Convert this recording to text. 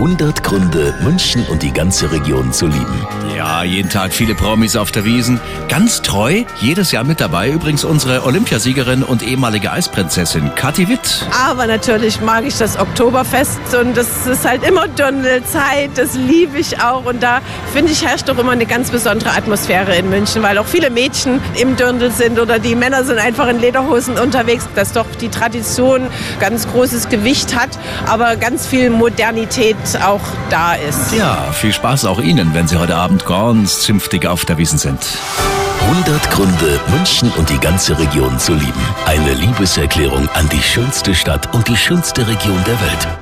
100 Gründe, München und die ganze Region zu lieben. Ja, jeden Tag viele Promis auf der Wiesen. Ganz treu, jedes Jahr mit dabei. Übrigens unsere Olympiasiegerin und ehemalige Eisprinzessin Kathi Witt. Aber natürlich mag ich das Oktoberfest und das ist halt immer Dirndlzeit. Das liebe ich auch. Und da finde ich herrscht doch immer eine ganz besondere Atmosphäre in München, weil auch viele Mädchen im Dirndl sind oder die Männer sind einfach in Lederhosen unterwegs. Dass doch die Tradition ganz großes Gewicht hat, aber ganz viel Modernität auch da ist. Ja, viel Spaß auch Ihnen, wenn Sie heute Abend ganz zünftig auf der Wiesen sind. 100 Gründe, München und die ganze Region zu lieben. Eine Liebeserklärung an die schönste Stadt und die schönste Region der Welt.